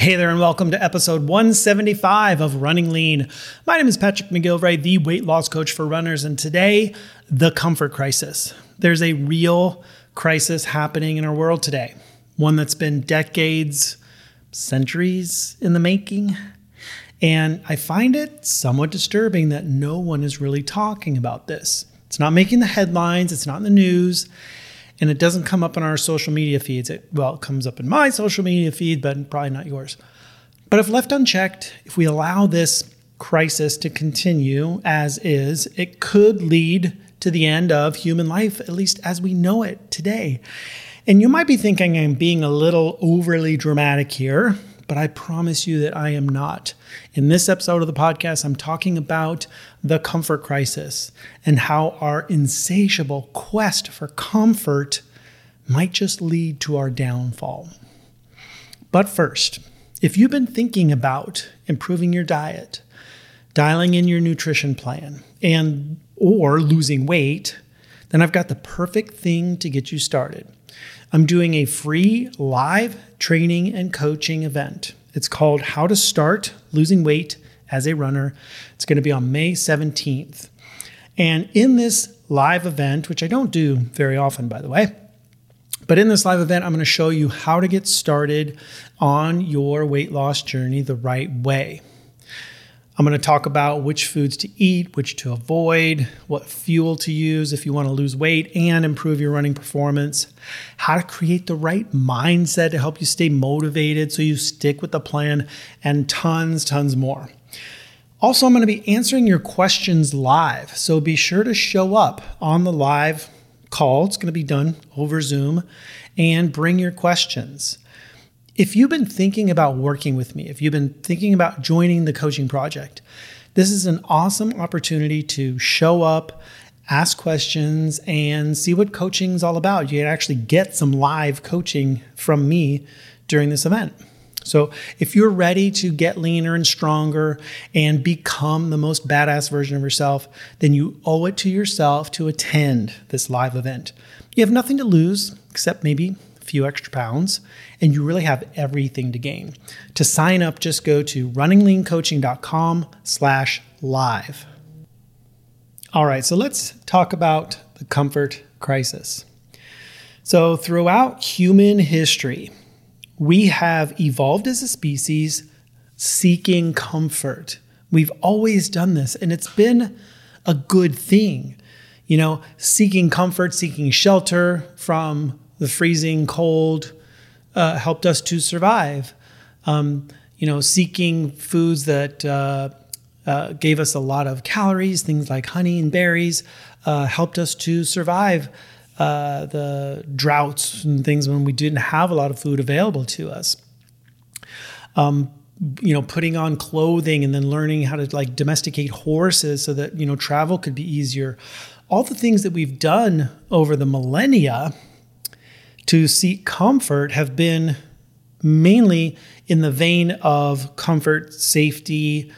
Hey there, and welcome to episode 175 of Running Lean. My name is Patrick McGilvray, the weight loss coach for runners, and today, the comfort crisis. There's a real crisis happening in our world today, one that's been decades, centuries in the making. And I find it somewhat disturbing that no one is really talking about this. It's not making the headlines, it's not in the news, and it doesn't come up in our social media feeds. It, well, it comes up in my social media feed, but probably not yours. But if left unchecked, if we allow this crisis to continue as is, it could lead to the end of human life, at least as we know it today. And you might be thinking I'm being a little overly dramatic here, but I promise you that I am not. In this episode of the podcast, I'm talking about the comfort crisis and how our insatiable quest for comfort might just lead to our downfall. But first, if you've been thinking about improving your diet, dialing in your nutrition plan, and or losing weight, then I've got the perfect thing to get you started. I'm doing a free live training and coaching event. It's called How to Start Losing Weight as a Runner. It's going to be on May 17th. And in this live event, which I don't do very often, by the way, but in this live event, I'm going to show you how to get started on your weight loss journey the right way. I'm going to talk about which foods to eat, which to avoid, what fuel to use if you want to lose weight and improve your running performance, how to create the right mindset to help you stay motivated so you stick with the plan, and tons, tons more. Also, I'm going to be answering your questions live, so be sure to show up on the live call. It's going to be done over Zoom and bring your questions. If you've been thinking about working with me, if you've been thinking about joining the coaching project, this is an awesome opportunity to show up, ask questions, and see what coaching is all about. You can actually get some live coaching from me during this event. So, if you're ready to get leaner and stronger and become the most badass version of yourself, then you owe it to yourself to attend this live event. You have nothing to lose except maybe few extra pounds, and you really have everything to gain. To sign up, just go to runningleancoaching.com slash live. All right, so let's talk about the comfort crisis. So throughout human history, we have evolved as a species seeking comfort. We've always done this, and it's been a good thing. You know, seeking comfort, seeking shelter from the freezing cold uh, helped us to survive. Um, you know, seeking foods that uh, uh, gave us a lot of calories, things like honey and berries, uh, helped us to survive uh, the droughts and things when we didn't have a lot of food available to us. Um, you know, putting on clothing and then learning how to like domesticate horses so that, you know, travel could be easier. All the things that we've done over the millennia to seek comfort have been mainly in the vein of comfort, safety,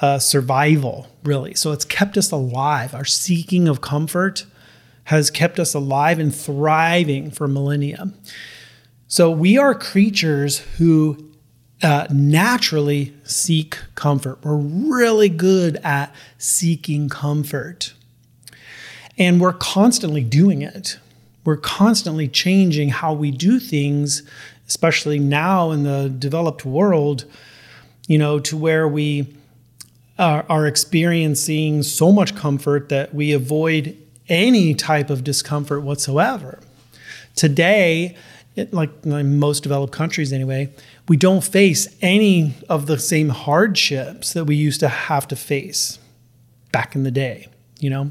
uh, survival, really. So it's kept us alive. Our seeking of comfort has kept us alive and thriving for millennia. So we are creatures who uh, naturally seek comfort. We're really good at seeking comfort. And we're constantly doing it we're constantly changing how we do things, especially now in the developed world, you know, to where we are, are experiencing so much comfort that we avoid any type of discomfort whatsoever. Today, it, like in most developed countries anyway, we don't face any of the same hardships that we used to have to face back in the day, you know?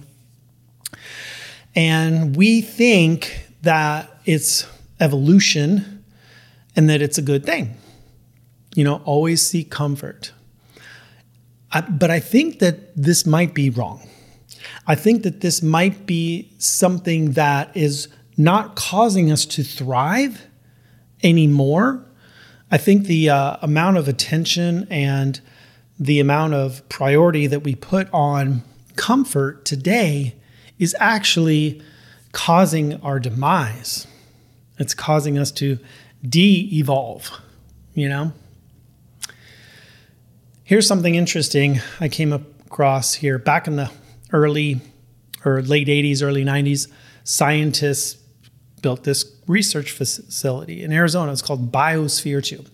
And we think that it's evolution and that it's a good thing. You know, always seek comfort. I, but I think that this might be wrong. I think that this might be something that is not causing us to thrive anymore. I think the uh, amount of attention and the amount of priority that we put on comfort today is actually causing our demise. It's causing us to de evolve, you know? Here's something interesting I came across here back in the early or late 80s, early 90s. Scientists built this research facility in Arizona. It's called Biosphere 2.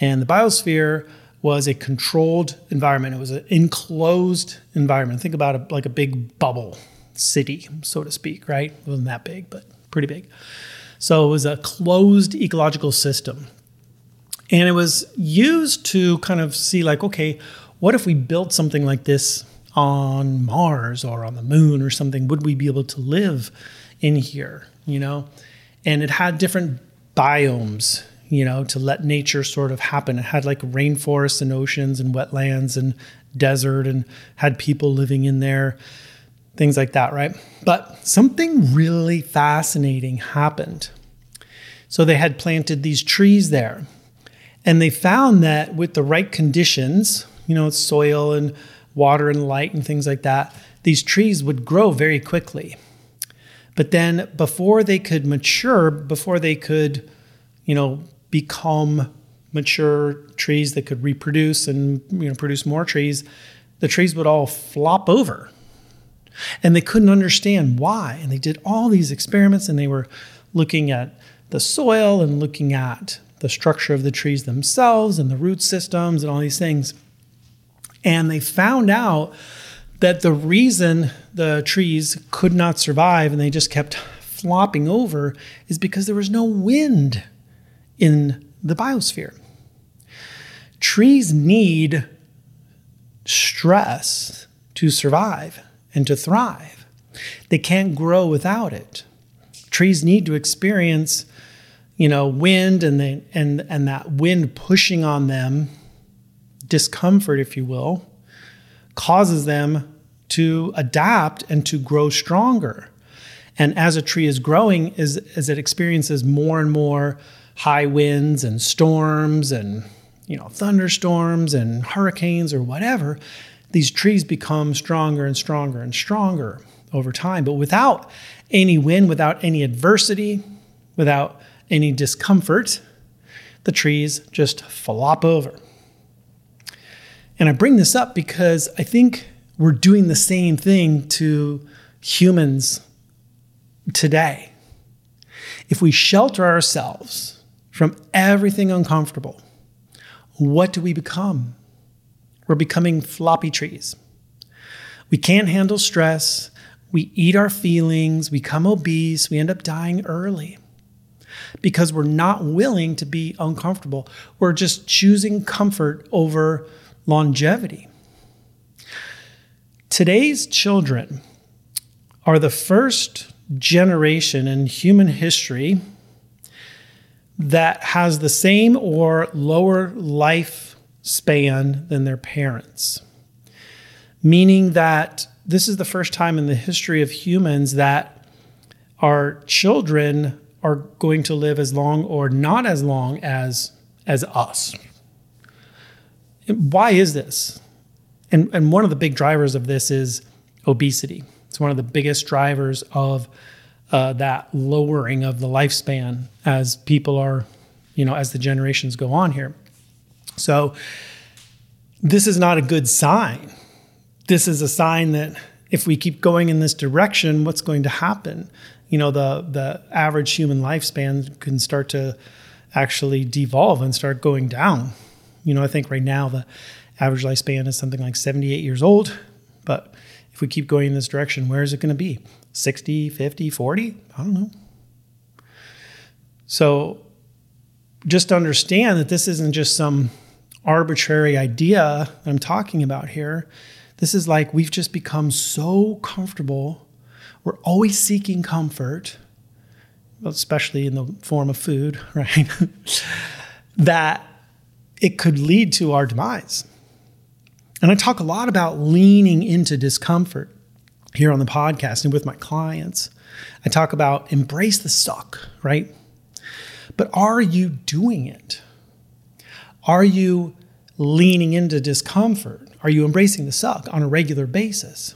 And the Biosphere was a controlled environment. It was an enclosed environment. Think about it like a big bubble city, so to speak, right? It wasn't that big, but pretty big. So it was a closed ecological system. And it was used to kind of see, like, okay, what if we built something like this on Mars or on the moon or something? Would we be able to live in here, you know? And it had different biomes you know, to let nature sort of happen. It had like rainforests and oceans and wetlands and desert and had people living in there, things like that, right? But something really fascinating happened. So they had planted these trees there. And they found that with the right conditions, you know, soil and water and light and things like that, these trees would grow very quickly. But then before they could mature, before they could, you know, become mature trees that could reproduce and you know produce more trees, the trees would all flop over. And they couldn't understand why. And they did all these experiments and they were looking at the soil and looking at the structure of the trees themselves and the root systems and all these things. And they found out that the reason the trees could not survive and they just kept flopping over is because there was no wind in the biosphere. Trees need stress to survive and to thrive. They can't grow without it. Trees need to experience, you know, wind and the, and and that wind pushing on them, discomfort, if you will, causes them to adapt and to grow stronger. And as a tree is growing, as, as it experiences more and more high winds and storms and you know thunderstorms and hurricanes or whatever these trees become stronger and stronger and stronger over time. But without any wind without any adversity without any discomfort the trees just flop over. And i bring this up because i think we're doing the same thing to humans today. If we shelter ourselves from everything uncomfortable, what do we become? We're becoming floppy trees. We can't handle stress. We eat our feelings, We become obese, we end up dying early because we're not willing to be uncomfortable. We're just choosing comfort over longevity. Today's children are the first generation in human history that has the same or lower life span than their parents. Meaning that this is the first time in the history of humans that our children are going to live as long or not as long as as us. Why is this? And, and one of the big drivers of this is obesity. It's one of the biggest drivers of uh, that lowering of the lifespan as people are, you know, as the generations go on here. So this is not a good sign. This is a sign that if we keep going in this direction, what's going to happen? You know, the the average human lifespan can start to actually devolve and start going down. You know, I think right now the average lifespan is something like 78 years old, but if we keep going in this direction, where is it going to be? 60, 50, 40? I don't know. So just understand that this isn't just some arbitrary idea that I'm talking about here. This is like we've just become so comfortable. We're always seeking comfort, especially in the form of food, right? that it could lead to our demise. And I talk a lot about leaning into discomfort here on the podcast and with my clients. I talk about embrace the suck, right? But are you doing it? Are you leaning into discomfort? Are you embracing the suck on a regular basis?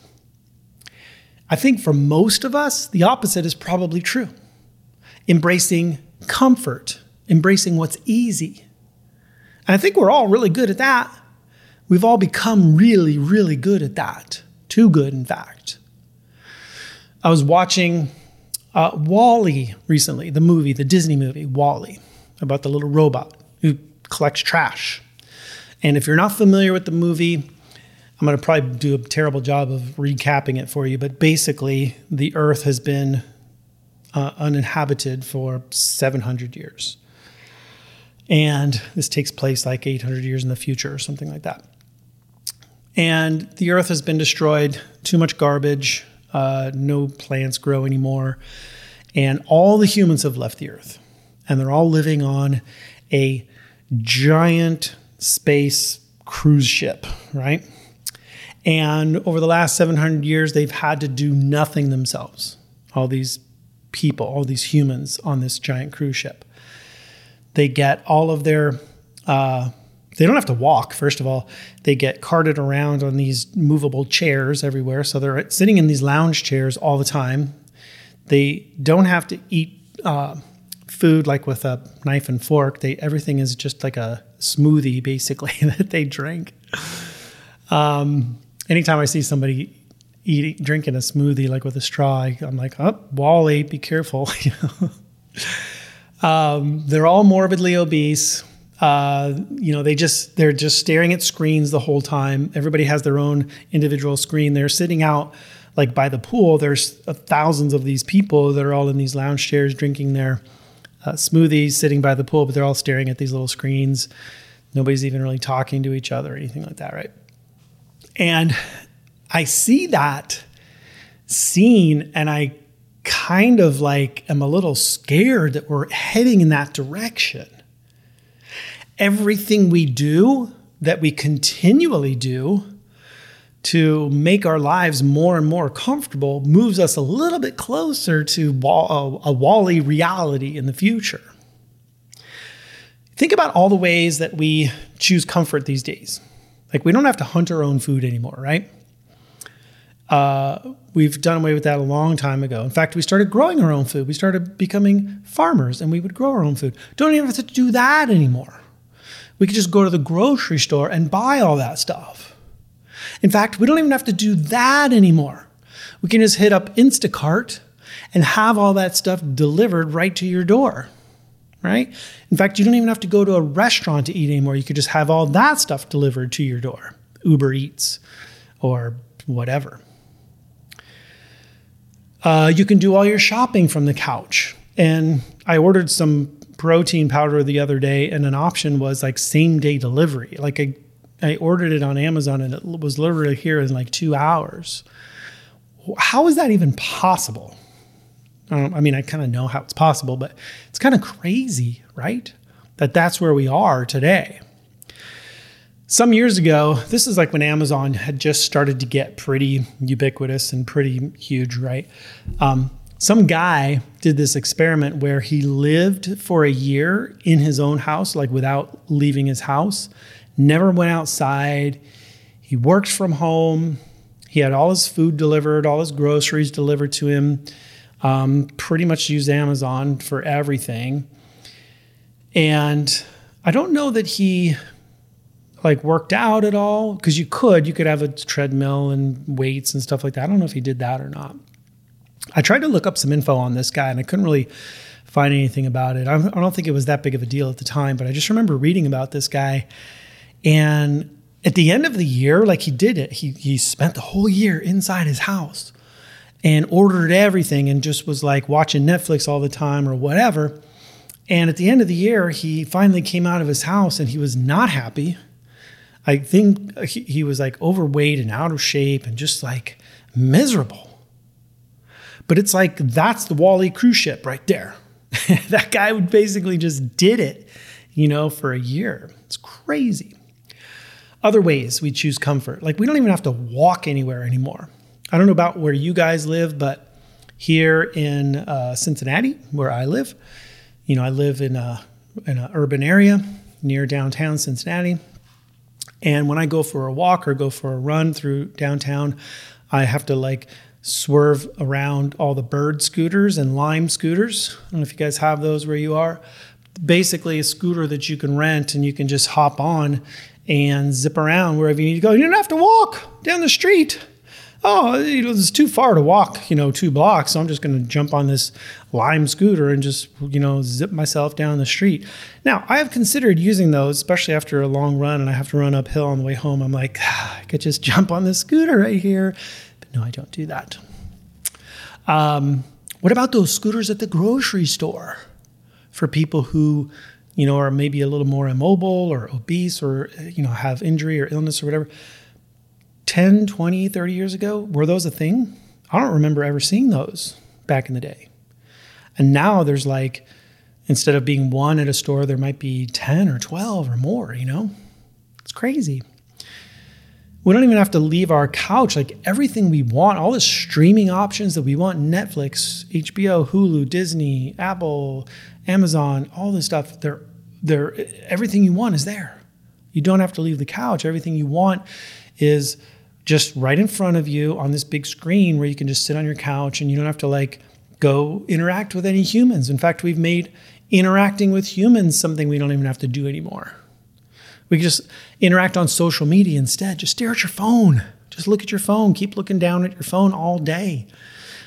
I think for most of us, the opposite is probably true. Embracing comfort, embracing what's easy. And I think we're all really good at that. We've all become really, really good at that. Too good, in fact. I was watching uh, WALL-E recently, the movie, the Disney movie, WALL-E, about the little robot who collects trash. And if you're not familiar with the movie, I'm going to probably do a terrible job of recapping it for you, but basically, the Earth has been uh, uninhabited for 700 years. And this takes place like 800 years in the future or something like that. And the Earth has been destroyed, too much garbage, uh, no plants grow anymore. And all the humans have left the Earth. And they're all living on a giant space cruise ship, right? And over the last 700 years, they've had to do nothing themselves. All these people, all these humans on this giant cruise ship. They get all of their, uh, they don't have to walk, first of all. They get carted around on these movable chairs everywhere. So they're sitting in these lounge chairs all the time. They don't have to eat uh, food like with a knife and fork. They everything is just like a smoothie basically that they drink. Um, anytime I see somebody eating drinking a smoothie like with a straw, I'm like, oh, WALL-E, be careful. um, they're all morbidly obese. Uh, you know, they just they're just staring at screens the whole time. Everybody has their own individual screen. They're sitting out like by the pool. There's thousands of these people that are all in these lounge chairs drinking their uh, smoothies, sitting by the pool, but they're all staring at these little screens. Nobody's even really talking to each other or anything like that, right? And I see that scene and I kind of like am a little scared that we're heading in that direction. Everything we do that we continually do to make our lives more and more comfortable moves us a little bit closer to a WALL-E reality in the future. Think about all the ways that we choose comfort these days. Like we don't have to hunt our own food anymore, right? Uh, we've done away with that a long time ago. In fact, we started growing our own food. We started becoming farmers and we would grow our own food. Don't even have to do that anymore. We could just go to the grocery store and buy all that stuff. In fact, we don't even have to do that anymore. We can just hit up Instacart and have all that stuff delivered right to your door right? In fact, you don't even have to go to a restaurant to eat anymore. You could just have all that stuff delivered to your door, Uber Eats or whatever. Uh, you can do all your shopping from the couch. And I ordered some protein powder the other day, and an option was like same day delivery. Like I, I ordered it on Amazon, and it was literally here in like two hours. How is that even possible? Um, I mean, I kind of know how it's possible, but it's kind of crazy, right? That that's where we are today. Some years ago, this is like when Amazon had just started to get pretty ubiquitous and pretty huge, right? Um, some guy did this experiment where he lived for a year in his own house, like without leaving his house, never went outside. He worked from home. He had all his food delivered, all his groceries delivered to him um, pretty much use Amazon for everything. And I don't know that he like worked out at all because you could you could have a treadmill and weights and stuff like that. I don't know if he did that or not. I tried to look up some info on this guy and I couldn't really find anything about it. I don't think it was that big of a deal at the time, but I just remember reading about this guy and at the end of the year, like he did it, he he spent the whole year inside his house and ordered everything and just was like watching Netflix all the time or whatever. And at the end of the year, he finally came out of his house and he was not happy. I think he, was like overweight and out of shape and just like miserable. But it's like that's the WALL-E cruise ship right there. that guy would basically just did it, you know, for a year. It's crazy. other ways we choose comfort. Like we don't even have to walk anywhere anymore. I don't know about where you guys live, but here in uh, Cincinnati, where I live, you know, I live in a in an urban area near downtown Cincinnati. And when I go for a walk or go for a run through downtown, I have to like swerve around all the bird scooters and lime scooters. I don't know if you guys have those where you are. Basically, a scooter that you can rent and you can just hop on and zip around wherever you need to go. You don't have to walk down the street oh, you know, it's too far to walk, you know, two blocks. So I'm just going to jump on this Lime scooter and just, you know, zip myself down the street. Now, I have considered using those, especially after a long run and I have to run uphill on the way home. I'm like, ah, I could just jump on this scooter right here. No, I don't do that. Um, what about those scooters at the grocery store for people who, you know, are maybe a little more immobile or obese or, you know, have injury or illness or whatever? 10, 20, 30 years ago, were those a thing? I don't remember ever seeing those back in the day. And now there's like, instead of being one at a store, there might be 10 or 12 or more, you know? It's crazy. We don't even have to leave our couch. Like everything we want, all the streaming options that we want Netflix, HBO, Hulu, Disney, Apple, Amazon, all this stuff, they're, they're, everything you want is there. You don't have to leave the couch. Everything you want is just right in front of you on this big screen where you can just sit on your couch and you don't have to like go interact with any humans. In fact, we've made interacting with humans something we don't even have to do anymore. We just interact on social media instead. Just stare at your phone. Just look at your phone. Keep looking down at your phone all day.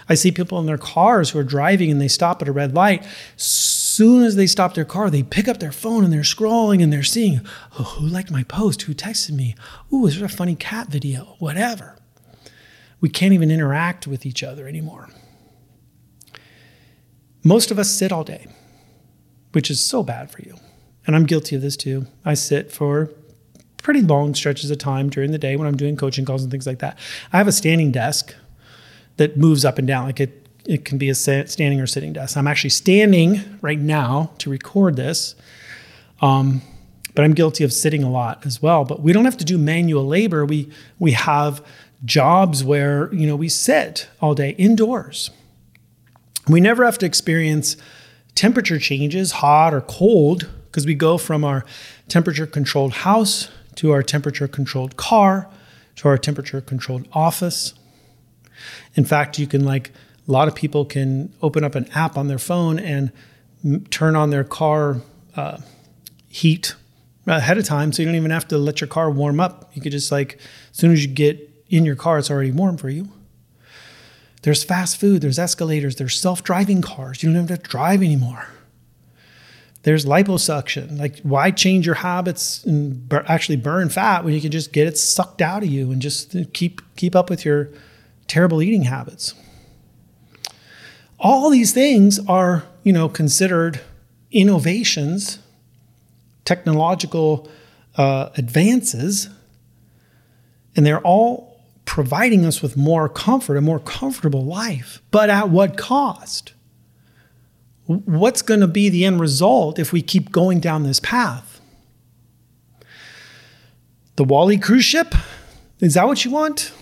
I see people in their cars who are driving and they stop at a red light soon as they stop their car, they pick up their phone and they're scrolling and they're seeing, oh, who liked my post? Who texted me? Ooh, is there a funny cat video? Whatever. We can't even interact with each other anymore. Most of us sit all day, which is so bad for you. And I'm guilty of this too. I sit for pretty long stretches of time during the day when I'm doing coaching calls and things like that. I have a standing desk that moves up and down. Like it it can be a standing or sitting desk. I'm actually standing right now to record this, um, but I'm guilty of sitting a lot as well. But we don't have to do manual labor. We we have jobs where you know we sit all day indoors. We never have to experience temperature changes, hot or cold, because we go from our temperature controlled house to our temperature controlled car to our temperature controlled office. In fact, you can like a lot of people can open up an app on their phone and m- turn on their car uh, heat ahead of time so you don't even have to let your car warm up. You could just like as soon as you get in your car it's already warm for you. There's fast food there's escalators there's self-driving cars. You don't have to drive anymore there's liposuction like why change your habits and bur- actually burn fat when you can just get it sucked out of you and just keep keep up with your terrible eating habits all these things are, you know, considered innovations, technological uh, advances, and they're all providing us with more comfort, a more comfortable life. But at what cost? What's going to be the end result if we keep going down this path? The WALL-E cruise ship? Is that what you want?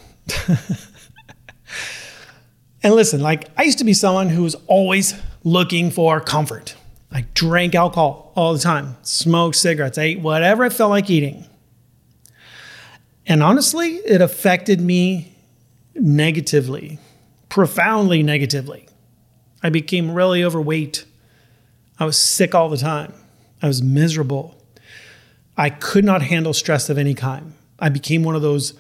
And listen, like I used to be someone who was always looking for comfort. I drank alcohol all the time, smoked cigarettes, ate whatever I felt like eating. And honestly, it affected me negatively, profoundly negatively. I became really overweight. I was sick all the time. I was miserable. I could not handle stress of any kind. I became one of those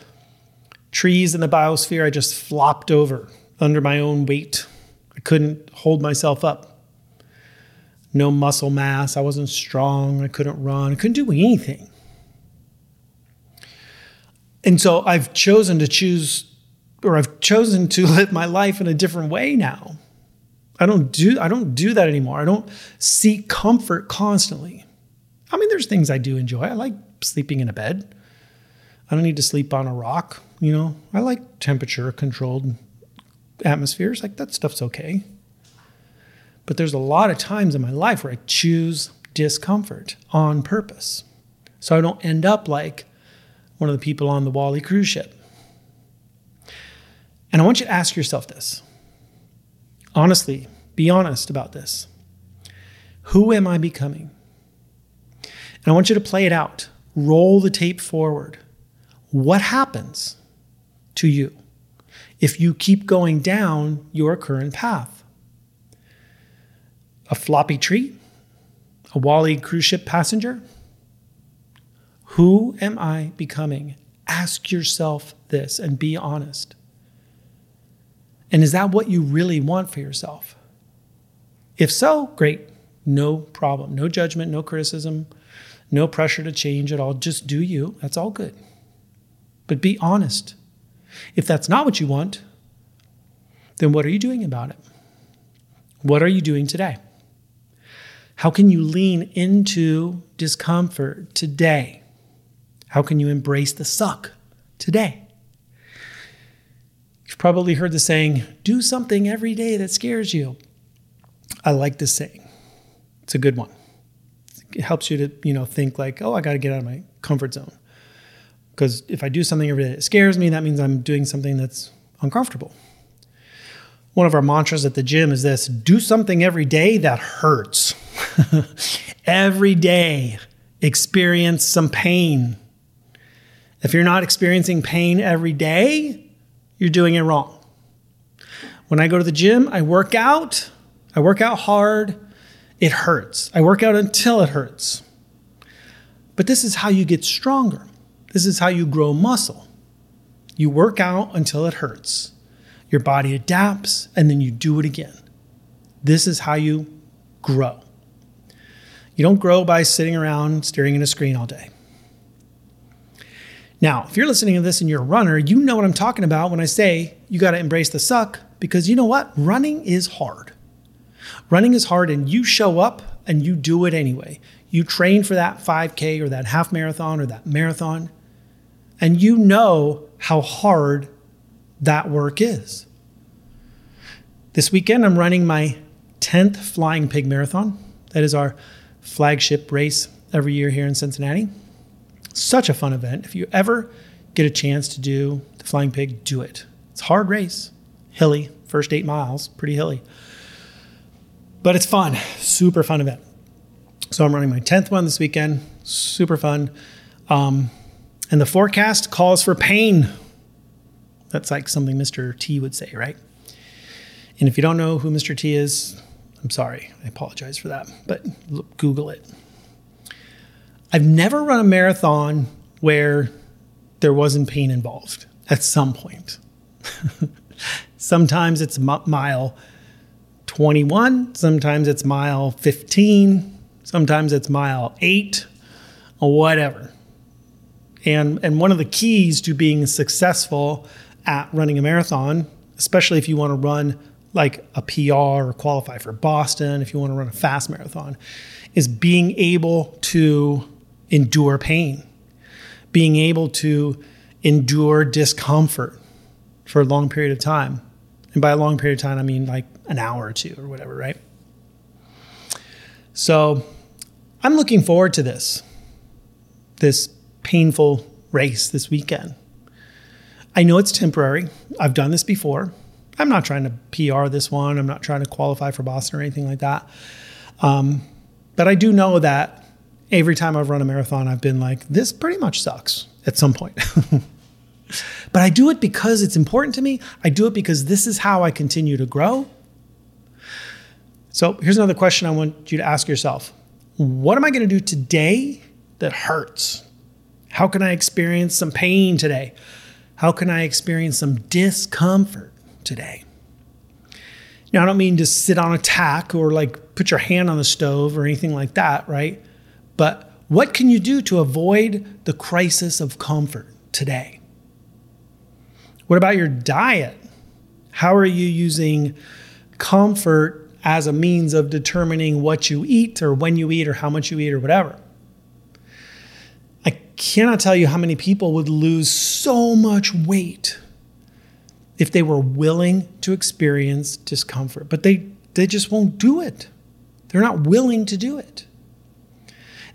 trees in the biosphere I just flopped over under my own weight. I couldn't hold myself up. No muscle mass. I wasn't strong. I couldn't run. I couldn't do anything. And so I've chosen to choose, or I've chosen to live my life in a different way now. I don't do I don't do that anymore. I don't seek comfort constantly. I mean, there's things I do enjoy. I like sleeping in a bed. I don't need to sleep on a rock. You know, I like temperature controlled atmospheres, like that stuff's okay. But there's a lot of times in my life where I choose discomfort on purpose. So I don't end up like one of the people on the WALL-E cruise ship. And I want you to ask yourself this. Honestly, be honest about this. Who am I becoming? And I want you to play it out. Roll the tape forward. What happens to you if you keep going down your current path? A floppy tree? A WALL-E cruise ship passenger? Who am I becoming? Ask yourself this and be honest. And is that what you really want for yourself? If so, great. No problem. No judgment, no criticism, no pressure to change at all. Just do you. That's all good. But be honest. If that's not what you want, then what are you doing about it? What are you doing today? How can you lean into discomfort today? How can you embrace the suck today? You've probably heard the saying, do something every day that scares you. I like this saying. It's a good one. It helps you to, you know, think like, oh, I got to get out of my comfort zone. Because if I do something every day that scares me, that means I'm doing something that's uncomfortable. One of our mantras at the gym is this do something every day that hurts. every day, experience some pain. If you're not experiencing pain every day, you're doing it wrong. When I go to the gym, I work out, I work out hard, it hurts. I work out until it hurts. But this is how you get stronger. This is how you grow muscle. You work out until it hurts. Your body adapts and then you do it again. This is how you grow. You don't grow by sitting around staring at a screen all day. Now, if you're listening to this and you're a runner, you know what I'm talking about when I say you got to embrace the suck because you know what? Running is hard. Running is hard and you show up and you do it anyway. You train for that 5K or that half marathon or that marathon, and you know how hard that work is. This weekend, I'm running my 10th Flying Pig Marathon. That is our flagship race every year here in Cincinnati. Such a fun event. If you ever get a chance to do the Flying Pig, do it. It's a hard race, hilly, first eight miles, pretty hilly. But it's fun, super fun event. So I'm running my 10th one this weekend, super fun. Um, and the forecast calls for pain. That's like something Mr. T would say, right? And if you don't know who Mr. T is, I'm sorry. I apologize for that. But Google it. I've never run a marathon where there wasn't pain involved at some point. sometimes it's mile 21, sometimes it's mile 15, sometimes it's mile 8, or whatever. And, and one of the keys to being successful at running a marathon, especially if you want to run like a PR or qualify for Boston, if you want to run a fast marathon, is being able to endure pain, being able to endure discomfort for a long period of time. And by a long period of time, I mean like an hour or two or whatever, right? So I'm looking forward to this, this painful race this weekend. I know it's temporary. I've done this before. I'm not trying to PR this one. I'm not trying to qualify for Boston or anything like that. Um, but I do know that every time I've run a marathon, I've been like, this pretty much sucks at some point. but I do it because it's important to me. I do it because this is how I continue to grow. So here's another question I want you to ask yourself What am I going to do today that hurts? How can I experience some pain today? How can I experience some discomfort today? Now, I don't mean to sit on a tack or like put your hand on the stove or anything like that, right? But what can you do to avoid the crisis of comfort today? What about your diet? How are you using comfort as a means of determining what you eat or when you eat or how much you eat or whatever? I cannot tell you how many people would lose so much weight if they were willing to experience discomfort, but they, they just won't do it. They're not willing to do it.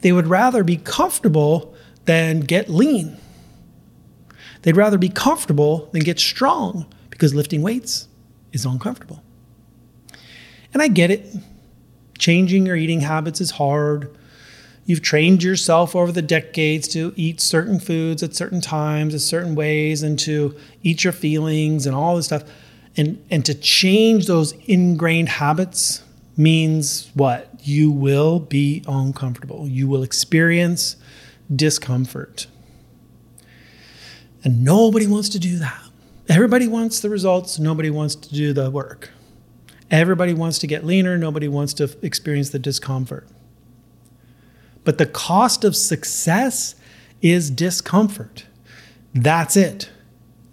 They would rather be comfortable than get lean. They'd rather be comfortable than get strong because lifting weights is uncomfortable. And I get it. Changing your eating habits is hard. You've trained yourself over the decades to eat certain foods at certain times, at certain ways, and to eat your feelings and all this stuff. And, and to change those ingrained habits means what? You will be uncomfortable. You will experience discomfort. And nobody wants to do that. Everybody wants the results, nobody wants to do the work. Everybody wants to get leaner, nobody wants to experience the discomfort. But the cost of success is discomfort. That's it.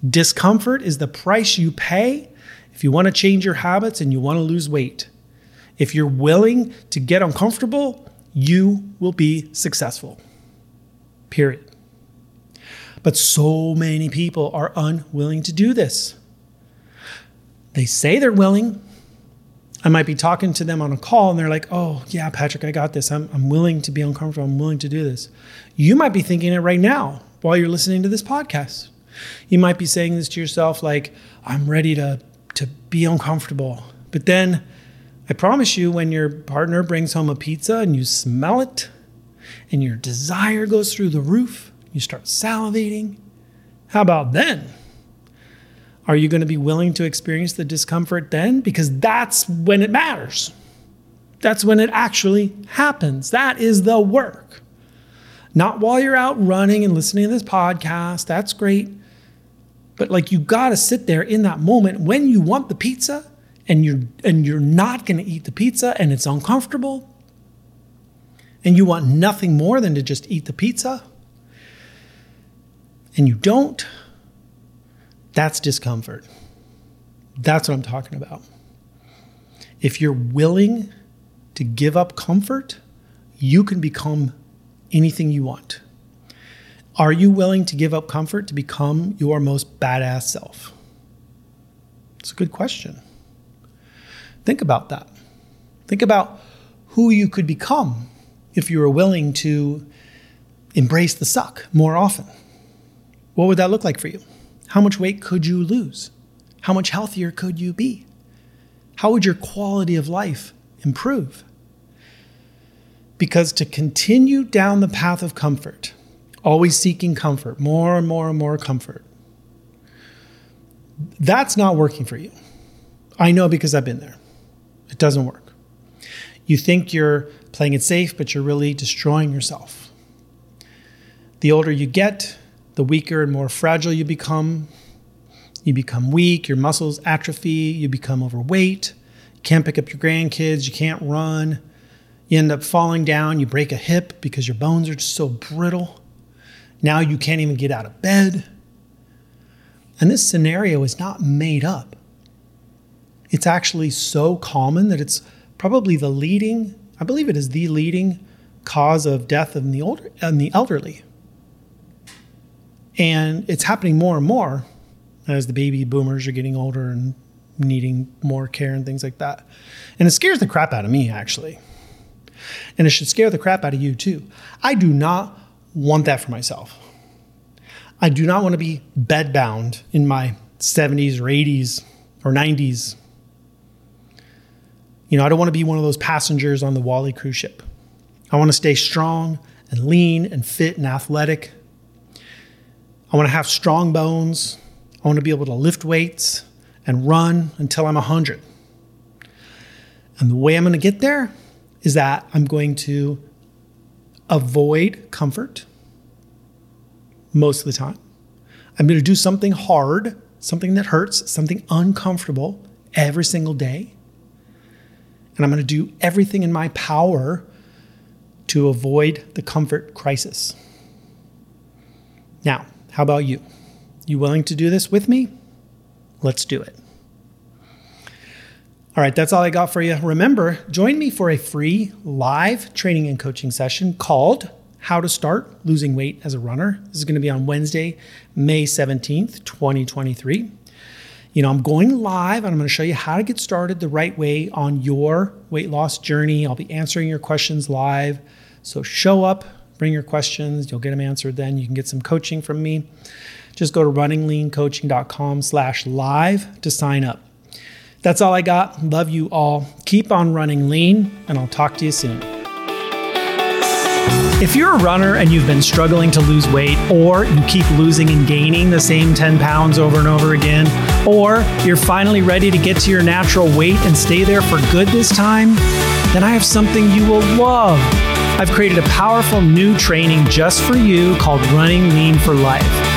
Discomfort is the price you pay if you want to change your habits and you want to lose weight. If you're willing to get uncomfortable, you will be successful. Period. But so many people are unwilling to do this. They say they're willing. I might be talking to them on a call and they're like, oh, yeah, Patrick, I got this. I'm, I'm willing to be uncomfortable. I'm willing to do this. You might be thinking it right now while you're listening to this podcast. You might be saying this to yourself, like, I'm ready to, to be uncomfortable. But then I promise you, when your partner brings home a pizza and you smell it and your desire goes through the roof, you start salivating. How about then? Are you going to be willing to experience the discomfort then? Because that's when it matters. That's when it actually happens. That is the work. Not while you're out running and listening to this podcast. That's great. But like you got to sit there in that moment when you want the pizza and you're and you're not going to eat the pizza and it's uncomfortable and you want nothing more than to just eat the pizza and you don't, that's discomfort. That's what I'm talking about. If you're willing to give up comfort, you can become anything you want. Are you willing to give up comfort to become your most badass self? It's a good question. Think about that. Think about who you could become if you were willing to embrace the suck more often. What would that look like for you? How much weight could you lose? How much healthier could you be? How would your quality of life improve? Because to continue down the path of comfort, always seeking comfort, more and more and more comfort, that's not working for you. I know because I've been there. It doesn't work. You think you're playing it safe, but you're really destroying yourself. The older you get, the weaker and more fragile you become. You become weak, your muscles atrophy, you become overweight, you can't pick up your grandkids, you can't run. You end up falling down, you break a hip because your bones are just so brittle. Now you can't even get out of bed. And this scenario is not made up. It's actually so common that it's probably the leading, I believe it is the leading cause of death in the older in the elderly. And it's happening more and more as the baby boomers are getting older and needing more care and things like that. And it scares the crap out of me, actually. And it should scare the crap out of you, too. I do not want that for myself. I do not want to be bedbound in my 70s or 80s or 90s. You know, I don't want to be one of those passengers on the WALL-E cruise ship. I want to stay strong and lean and fit and athletic I want to have strong bones. I want to be able to lift weights and run until I'm 100. And the way I'm going to get there is that I'm going to avoid comfort most of the time. I'm going to do something hard, something that hurts, something uncomfortable every single day. And I'm going to do everything in my power to avoid the comfort crisis. Now, how about you? You willing to do this with me? Let's do it. All right, that's all I got for you. Remember, join me for a free live training and coaching session called How to Start Losing Weight as a Runner. This is going to be on Wednesday, May 17th, 2023. You know, I'm going live and I'm going to show you how to get started the right way on your weight loss journey. I'll be answering your questions live. So show up Bring your questions. You'll get them answered then. You can get some coaching from me. Just go to runningleancoaching.com slash live to sign up. That's all I got. Love you all. Keep on running lean, and I'll talk to you soon. If you're a runner and you've been struggling to lose weight, or you keep losing and gaining the same 10 pounds over and over again, or you're finally ready to get to your natural weight and stay there for good this time, then I have something you will love. I've created a powerful new training just for you called Running Lean for Life.